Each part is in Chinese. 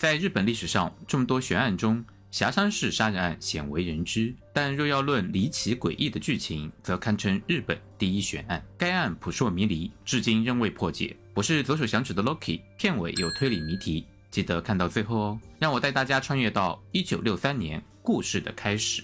在日本历史上，众多悬案中，霞山市杀人案鲜为人知。但若要论离奇诡异的剧情，则堪称日本第一悬案。该案扑朔迷离，至今仍未破解。我是左手响指的 Loki，片尾有推理谜题，记得看到最后哦。让我带大家穿越到一九六三年，故事的开始。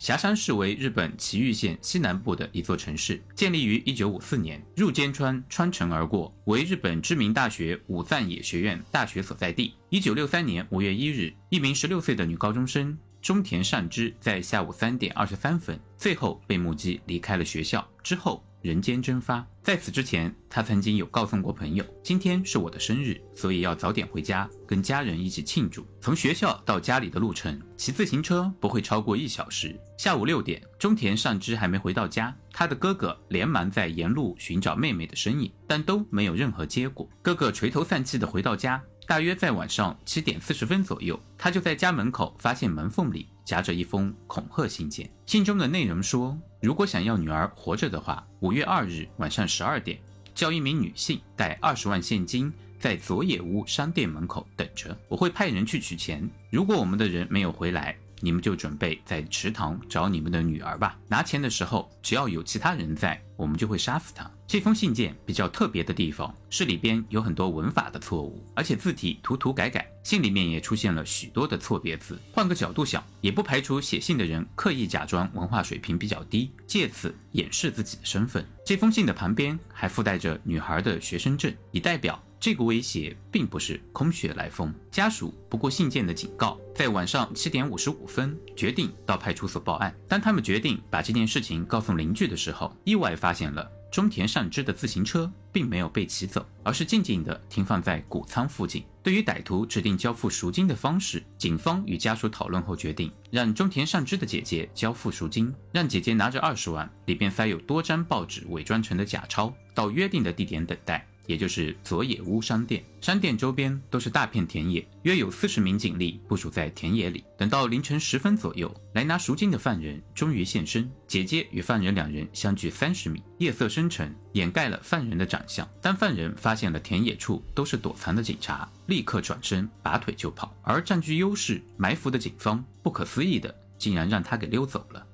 霞山市为日本崎玉县西南部的一座城市，建立于1954年，入间川穿城而过，为日本知名大学武藏野学院大学所在地。1963年5月1日，一名16岁的女高中生中田善之在下午3点23分，最后被目击离开了学校，之后。人间蒸发。在此之前，他曾经有告诉过朋友，今天是我的生日，所以要早点回家，跟家人一起庆祝。从学校到家里的路程，骑自行车不会超过一小时。下午六点，中田尚之还没回到家，他的哥哥连忙在沿路寻找妹妹的身影，但都没有任何结果。哥哥垂头丧气地回到家。大约在晚上七点四十分左右，他就在家门口发现门缝里夹着一封恐吓信件。信中的内容说，如果想要女儿活着的话，五月二日晚上十二点，叫一名女性带二十万现金在佐野屋商店门口等着，我会派人去取钱。如果我们的人没有回来，你们就准备在池塘找你们的女儿吧。拿钱的时候，只要有其他人在，我们就会杀死他。这封信件比较特别的地方是里边有很多文法的错误，而且字体涂涂改改。信里面也出现了许多的错别字。换个角度想，也不排除写信的人刻意假装文化水平比较低，借此掩饰自己的身份。这封信的旁边还附带着女孩的学生证，以代表。这个威胁并不是空穴来风。家属不顾信件的警告，在晚上七点五十五分决定到派出所报案。当他们决定把这件事情告诉邻居的时候，意外发现了中田善之的自行车并没有被骑走，而是静静地停放在谷仓附近。对于歹徒指定交付赎金的方式，警方与家属讨论后决定，让中田善之的姐姐交付赎金，让姐姐拿着二十万，里边塞有多张报纸伪装成的假钞，到约定的地点等待。也就是佐野屋商店，商店周边都是大片田野，约有四十名警力部署在田野里。等到凌晨十分左右，来拿赎金的犯人终于现身。姐姐与犯人两人相距三十米，夜色深沉，掩盖了犯人的长相。当犯人发现了田野处都是躲藏的警察，立刻转身拔腿就跑。而占据优势埋伏的警方，不可思议的竟然让他给溜走了。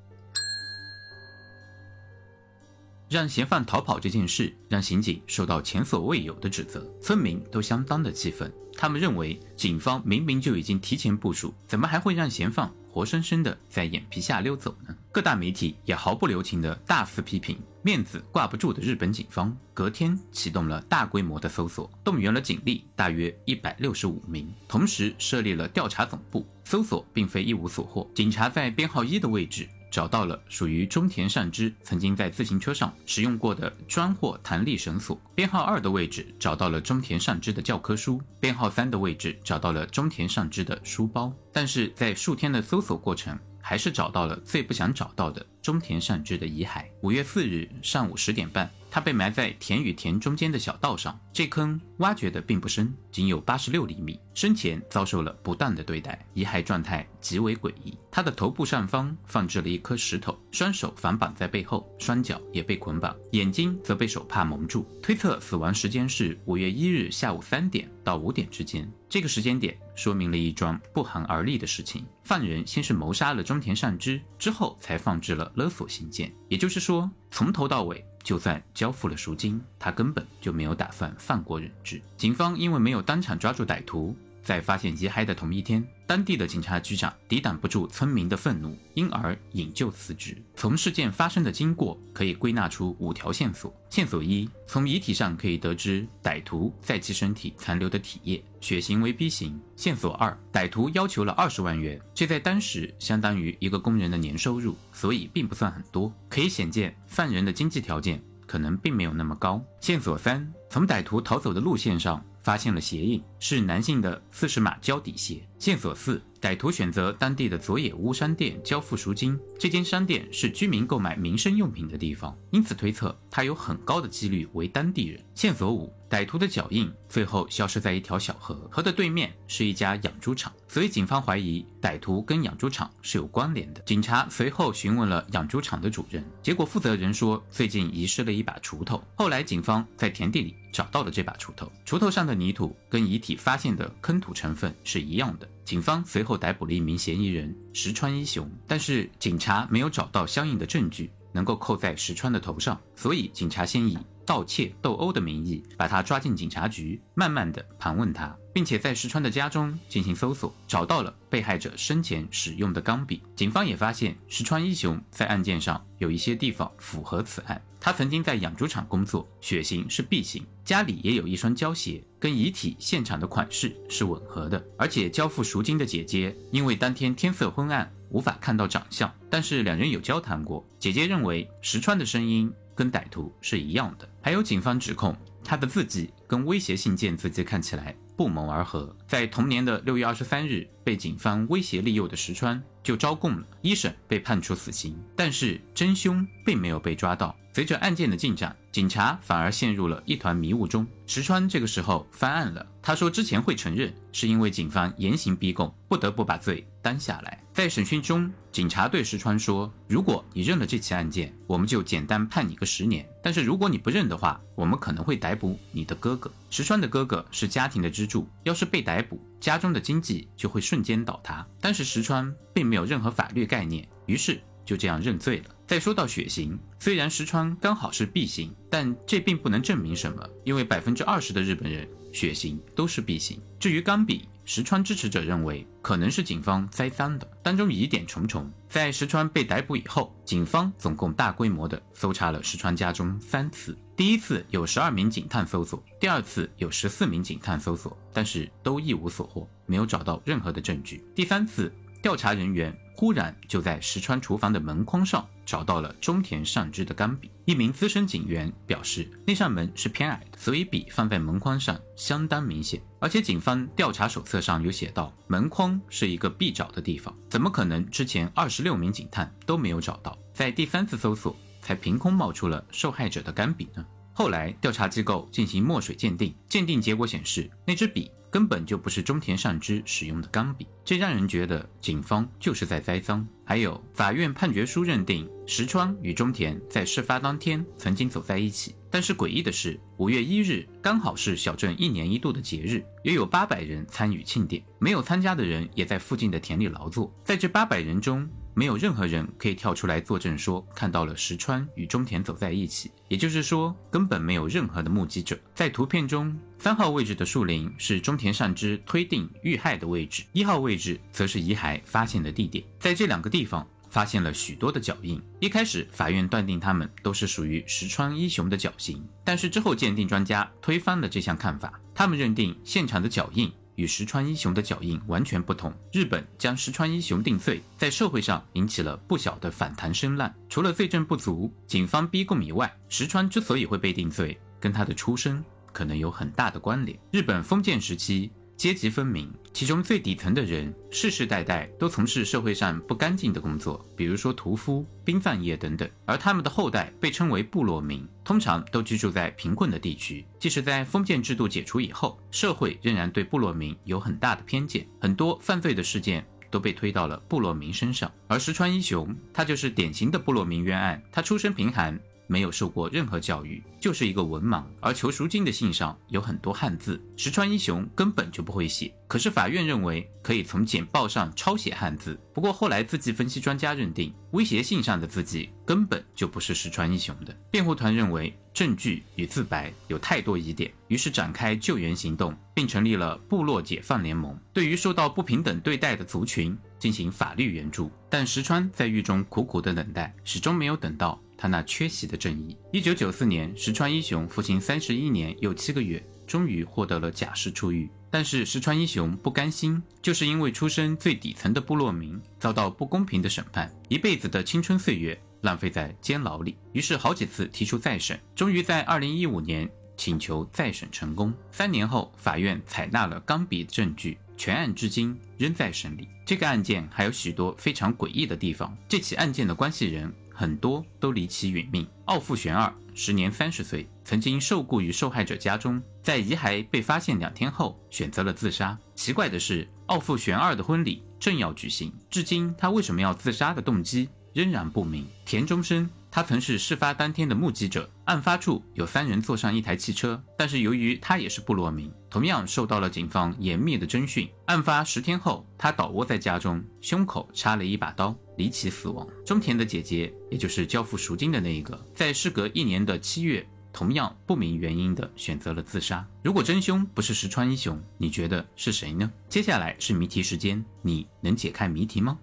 让嫌犯逃跑这件事，让刑警受到前所未有的指责，村民都相当的气愤。他们认为，警方明明就已经提前部署，怎么还会让嫌犯活生生的在眼皮下溜走呢？各大媒体也毫不留情的大肆批评，面子挂不住的日本警方，隔天启动了大规模的搜索，动员了警力大约一百六十五名，同时设立了调查总部。搜索并非一无所获，警察在编号一的位置。找到了属于中田善之曾经在自行车上使用过的专货弹力绳索，编号二的位置找到了中田善之的教科书，编号三的位置找到了中田善之的书包，但是在数天的搜索过程。还是找到了最不想找到的中田善之的遗骸。五月四日上午十点半，他被埋在田与田中间的小道上。这坑挖掘的并不深，仅有八十六厘米。生前遭受了不当的对待，遗骸状态极为诡异。他的头部上方放置了一颗石头，双手反绑在背后，双脚也被捆绑，眼睛则被手帕蒙住。推测死亡时间是五月一日下午三点到五点之间。这个时间点说明了一桩不寒而栗的事情：犯人先是谋杀了中田善之，之后才放置了勒索信件。也就是说，从头到尾，就算交付了赎金，他根本就没有打算放过人质。警方因为没有当场抓住歹徒。在发现遗骸的同一天，当地的警察局长抵挡不住村民的愤怒，因而引咎辞职。从事件发生的经过可以归纳出五条线索：线索一，从遗体上可以得知歹徒在其身体残留的体液，血型为 B 型；线索二，歹徒要求了二十万元，这在当时相当于一个工人的年收入，所以并不算很多，可以显见犯人的经济条件可能并没有那么高。线索三，从歹徒逃走的路线上。发现了鞋印，是男性的四十码胶底鞋。线索四：歹徒选择当地的佐野屋商店交付赎金，这间商店是居民购买民生用品的地方，因此推测他有很高的几率为当地人。线索五。歹徒的脚印最后消失在一条小河，河的对面是一家养猪场，所以警方怀疑歹徒跟养猪场是有关联的。警察随后询问了养猪场的主人，结果负责人说最近遗失了一把锄头。后来警方。在田地里找到了这把锄头，锄头上的泥土跟遗体发现的坑土成分是一样的警方随后逮捕了一名嫌疑人石川一雄，但是警察没有找到相应的证据能够扣在石川的头上，所以警察先以盗窃斗殴的名义把他抓进警察局，慢慢的盘问他。并且在石川的家中进行搜索，找到了被害者生前使用的钢笔。警方也发现石川一雄在案件上有一些地方符合此案。他曾经在养猪场工作，血型是 B 型，家里也有一双胶鞋，跟遗体现场的款式是吻合的。而且交付赎金的姐姐，因为当天天色昏暗，无法看到长相，但是两人有交谈过。姐姐认为石川的声音跟歹徒是一样的。还有警方指控他的字迹跟威胁信件字迹看起来。不谋而合，在同年的六月二十三日，被警方威胁利诱的石川就招供了，一审被判处死刑，但是真凶并没有被抓到。随着案件的进展，警察反而陷入了一团迷雾中。石川这个时候翻案了，他说之前会承认，是因为警方严刑逼供，不得不把罪担下来。在审讯中，警察对石川说：“如果你认了这起案件，我们就简单判你个十年；但是如果你不认的话，我们可能会逮捕你的哥哥。石川的哥哥是家庭的支柱，要是被逮捕，家中的经济就会瞬间倒塌。但是石川并没有任何法律概念，于是就这样认罪了。”再说到血型，虽然石川刚好是 B 型，但这并不能证明什么，因为百分之二十的日本人血型都是 B 型。至于钢笔，石川支持者认为可能是警方栽赃的，当中疑点重重。在石川被逮捕以后，警方总共大规模的搜查了石川家中三次，第一次有十二名警探搜索，第二次有十四名警探搜索，但是都一无所获，没有找到任何的证据。第三次，调查人员。忽然就在石川厨房的门框上找到了中田善之的钢笔。一名资深警员表示，那扇门是偏矮的，所以笔放在门框上相当明显。而且警方调查手册上有写到，门框是一个必找的地方，怎么可能之前二十六名警探都没有找到？在第三次搜索才凭空冒出了受害者的钢笔呢？后来调查机构进行墨水鉴定，鉴定结果显示，那支笔。根本就不是中田善之使用的钢笔，这让人觉得警方就是在栽赃。还有，法院判决书认定石川与中田在事发当天曾经走在一起，但是诡异的是，五月一日刚好是小镇一年一度的节日，约有八百人参与庆典，没有参加的人也在附近的田里劳作，在这八百人中。没有任何人可以跳出来作证说看到了石川与中田走在一起，也就是说根本没有任何的目击者。在图片中，三号位置的树林是中田善之推定遇害的位置，一号位置则是遗骸发现的地点。在这两个地方发现了许多的脚印。一开始，法院断定他们都是属于石川一雄的脚型，但是之后鉴定专家推翻了这项看法，他们认定现场的脚印。与石川一雄的脚印完全不同。日本将石川一雄定罪，在社会上引起了不小的反弹声浪。除了罪证不足、警方逼供以外，石川之所以会被定罪，跟他的出身可能有很大的关联。日本封建时期。阶级分明，其中最底层的人世世代代都从事社会上不干净的工作，比如说屠夫、殡葬业等等，而他们的后代被称为部落民，通常都居住在贫困的地区。即使在封建制度解除以后，社会仍然对部落民有很大的偏见，很多犯罪的事件都被推到了部落民身上。而石川一雄，他就是典型的部落民冤案，他出身贫寒。没有受过任何教育，就是一个文盲。而求赎金的信上有很多汉字，石川一雄根本就不会写。可是法院认为可以从简报上抄写汉字。不过后来字迹分析专家认定，威胁信上的字迹根本就不是石川一雄的。辩护团认为证据与自白有太多疑点，于是展开救援行动，并成立了部落解放联盟，对于受到不平等对待的族群进行法律援助。但石川在狱中苦苦的等待，始终没有等到。他那缺席的正义。一九九四年，石川一雄服刑三十一年又七个月，终于获得了假释出狱。但是石川一雄不甘心，就是因为出身最底层的部落民，遭到不公平的审判，一辈子的青春岁月浪费在监牢里。于是好几次提出再审，终于在二零一五年请求再审成功。三年后，法院采纳了钢笔证据，全案至今仍在审理。这个案件还有许多非常诡异的地方。这起案件的关系人。很多都离奇殒命。奥富玄二时年三十岁，曾经受雇于受害者家中，在遗骸被发现两天后选择了自杀。奇怪的是，奥富玄二的婚礼正要举行，至今他为什么要自杀的动机仍然不明。田中生。他曾是事发当天的目击者。案发处有三人坐上一台汽车，但是由于他也是部落民，同样受到了警方严密的侦讯。案发十天后，他倒卧在家中，胸口插了一把刀，离奇死亡。中田的姐姐，也就是交付赎金的那一个，在事隔一年的七月，同样不明原因的选择了自杀。如果真凶不是石川一雄，你觉得是谁呢？接下来是谜题时间，你能解开谜题吗？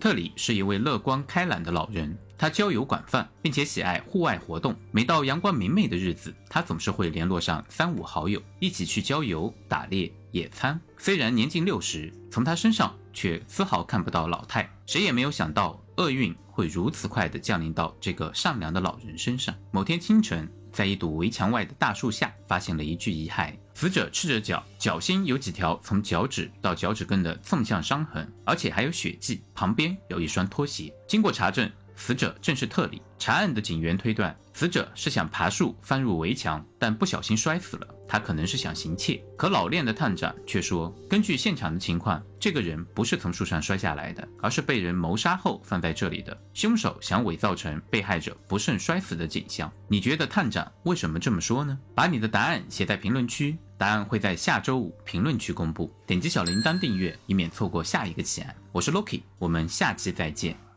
特里是一位乐观开朗的老人，他交友广泛，并且喜爱户外活动。每到阳光明媚的日子，他总是会联络上三五好友，一起去郊游、打猎、野餐。虽然年近六十，从他身上却丝毫看不到老态。谁也没有想到，厄运会如此快地降临到这个善良的老人身上。某天清晨。在一堵围墙外的大树下，发现了一具遗骸。死者赤着脚，脚心有几条从脚趾到脚趾根的纵向伤痕，而且还有血迹。旁边有一双拖鞋。经过查证。死者正是特里。查案的警员推断，死者是想爬树翻入围墙，但不小心摔死了。他可能是想行窃。可老练的探长却说，根据现场的情况，这个人不是从树上摔下来的，而是被人谋杀后放在这里的。凶手想伪造成被害者不慎摔死的景象。你觉得探长为什么这么说呢？把你的答案写在评论区，答案会在下周五评论区公布。点击小铃铛订阅，以免错过下一个奇案。我是 Loki，我们下期再见。